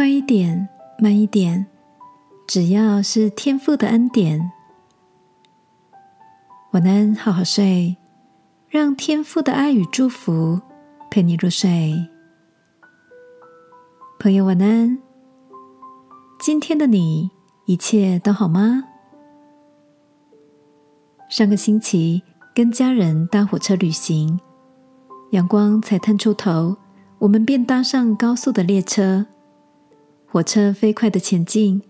快一点，慢一点，只要是天父的恩典。晚安，好好睡，让天父的爱与祝福陪你入睡。朋友，晚安。今天的你一切都好吗？上个星期跟家人搭火车旅行，阳光才探出头，我们便搭上高速的列车。火车飞快的前进，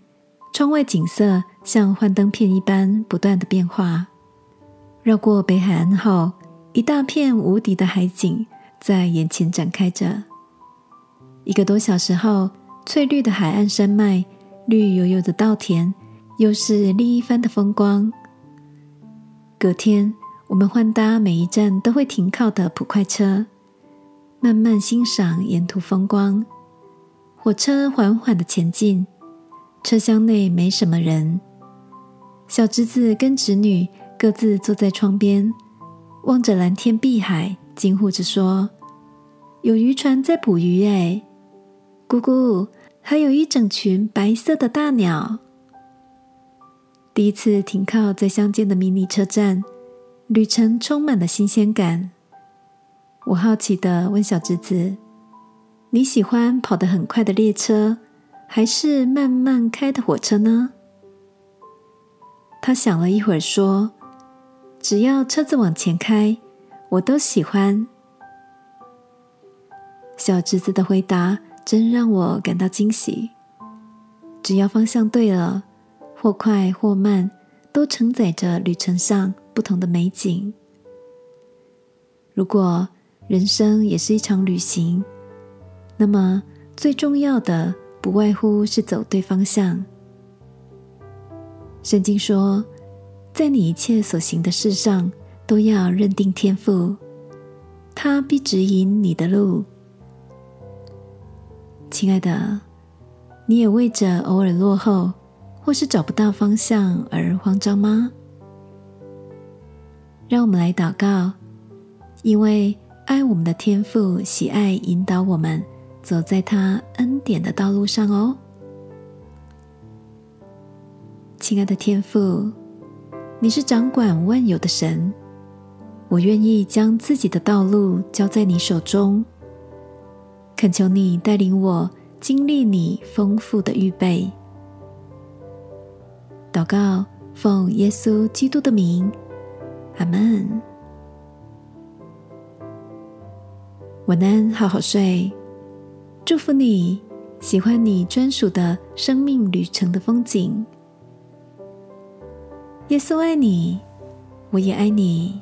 窗外景色像幻灯片一般不断的变化。绕过北海岸后，一大片无敌的海景在眼前展开着。一个多小时后，翠绿的海岸山脉、绿油油的稻田，又是另一番的风光。隔天，我们换搭每一站都会停靠的普快车，慢慢欣赏沿途风光。火车缓缓的前进，车厢内没什么人。小侄子跟侄女各自坐在窗边，望着蓝天碧海，惊呼着说：“有渔船在捕鱼哎！姑姑，还有一整群白色的大鸟。”第一次停靠在乡间的迷你车站，旅程充满了新鲜感。我好奇的问小侄子。你喜欢跑得很快的列车，还是慢慢开的火车呢？他想了一会儿，说：“只要车子往前开，我都喜欢。”小侄子的回答真让我感到惊喜。只要方向对了，或快或慢，都承载着旅程上不同的美景。如果人生也是一场旅行，那么，最重要的不外乎是走对方向。圣经说，在你一切所行的事上，都要认定天赋，他必指引你的路。亲爱的，你也为着偶尔落后或是找不到方向而慌张吗？让我们来祷告，因为爱我们的天赋，喜爱引导我们。走在他恩典的道路上哦，亲爱的天父，你是掌管万有的神，我愿意将自己的道路交在你手中，恳求你带领我经历你丰富的预备。祷告，奉耶稣基督的名，阿门。晚安，好好睡。祝福你，喜欢你专属的生命旅程的风景。耶稣爱你，我也爱你。